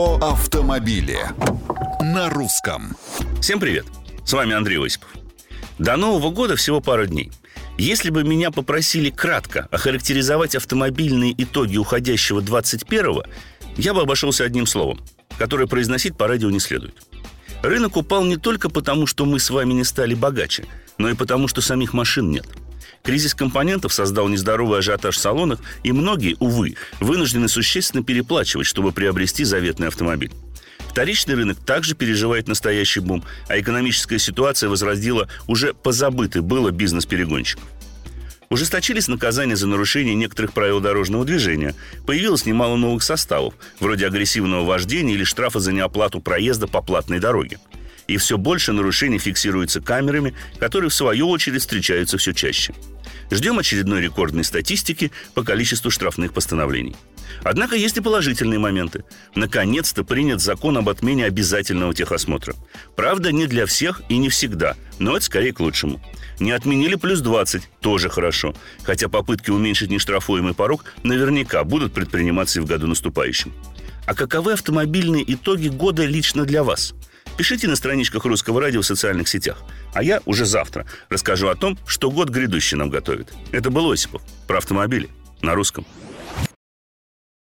Про автомобили на русском. Всем привет! С вами Андрей Осипов. До Нового года всего пара дней. Если бы меня попросили кратко охарактеризовать автомобильные итоги уходящего 21-го, я бы обошелся одним словом, которое произносить по радио не следует. Рынок упал не только потому, что мы с вами не стали богаче, но и потому, что самих машин нет – Кризис компонентов создал нездоровый ажиотаж в салонах, и многие, увы, вынуждены существенно переплачивать, чтобы приобрести заветный автомобиль. Вторичный рынок также переживает настоящий бум, а экономическая ситуация возродила уже позабытый было бизнес перегонщиков. Ужесточились наказания за нарушение некоторых правил дорожного движения. Появилось немало новых составов, вроде агрессивного вождения или штрафа за неоплату проезда по платной дороге. И все больше нарушений фиксируется камерами, которые в свою очередь встречаются все чаще. Ждем очередной рекордной статистики по количеству штрафных постановлений. Однако есть и положительные моменты. Наконец-то принят закон об отмене обязательного техосмотра. Правда, не для всех и не всегда, но это скорее к лучшему. Не отменили плюс 20, тоже хорошо. Хотя попытки уменьшить нештрафуемый порог наверняка будут предприниматься и в году наступающем. А каковы автомобильные итоги года лично для вас? Пишите на страничках Русского радио в социальных сетях. А я уже завтра расскажу о том, что год грядущий нам готовит. Это был Осипов про автомобили на русском.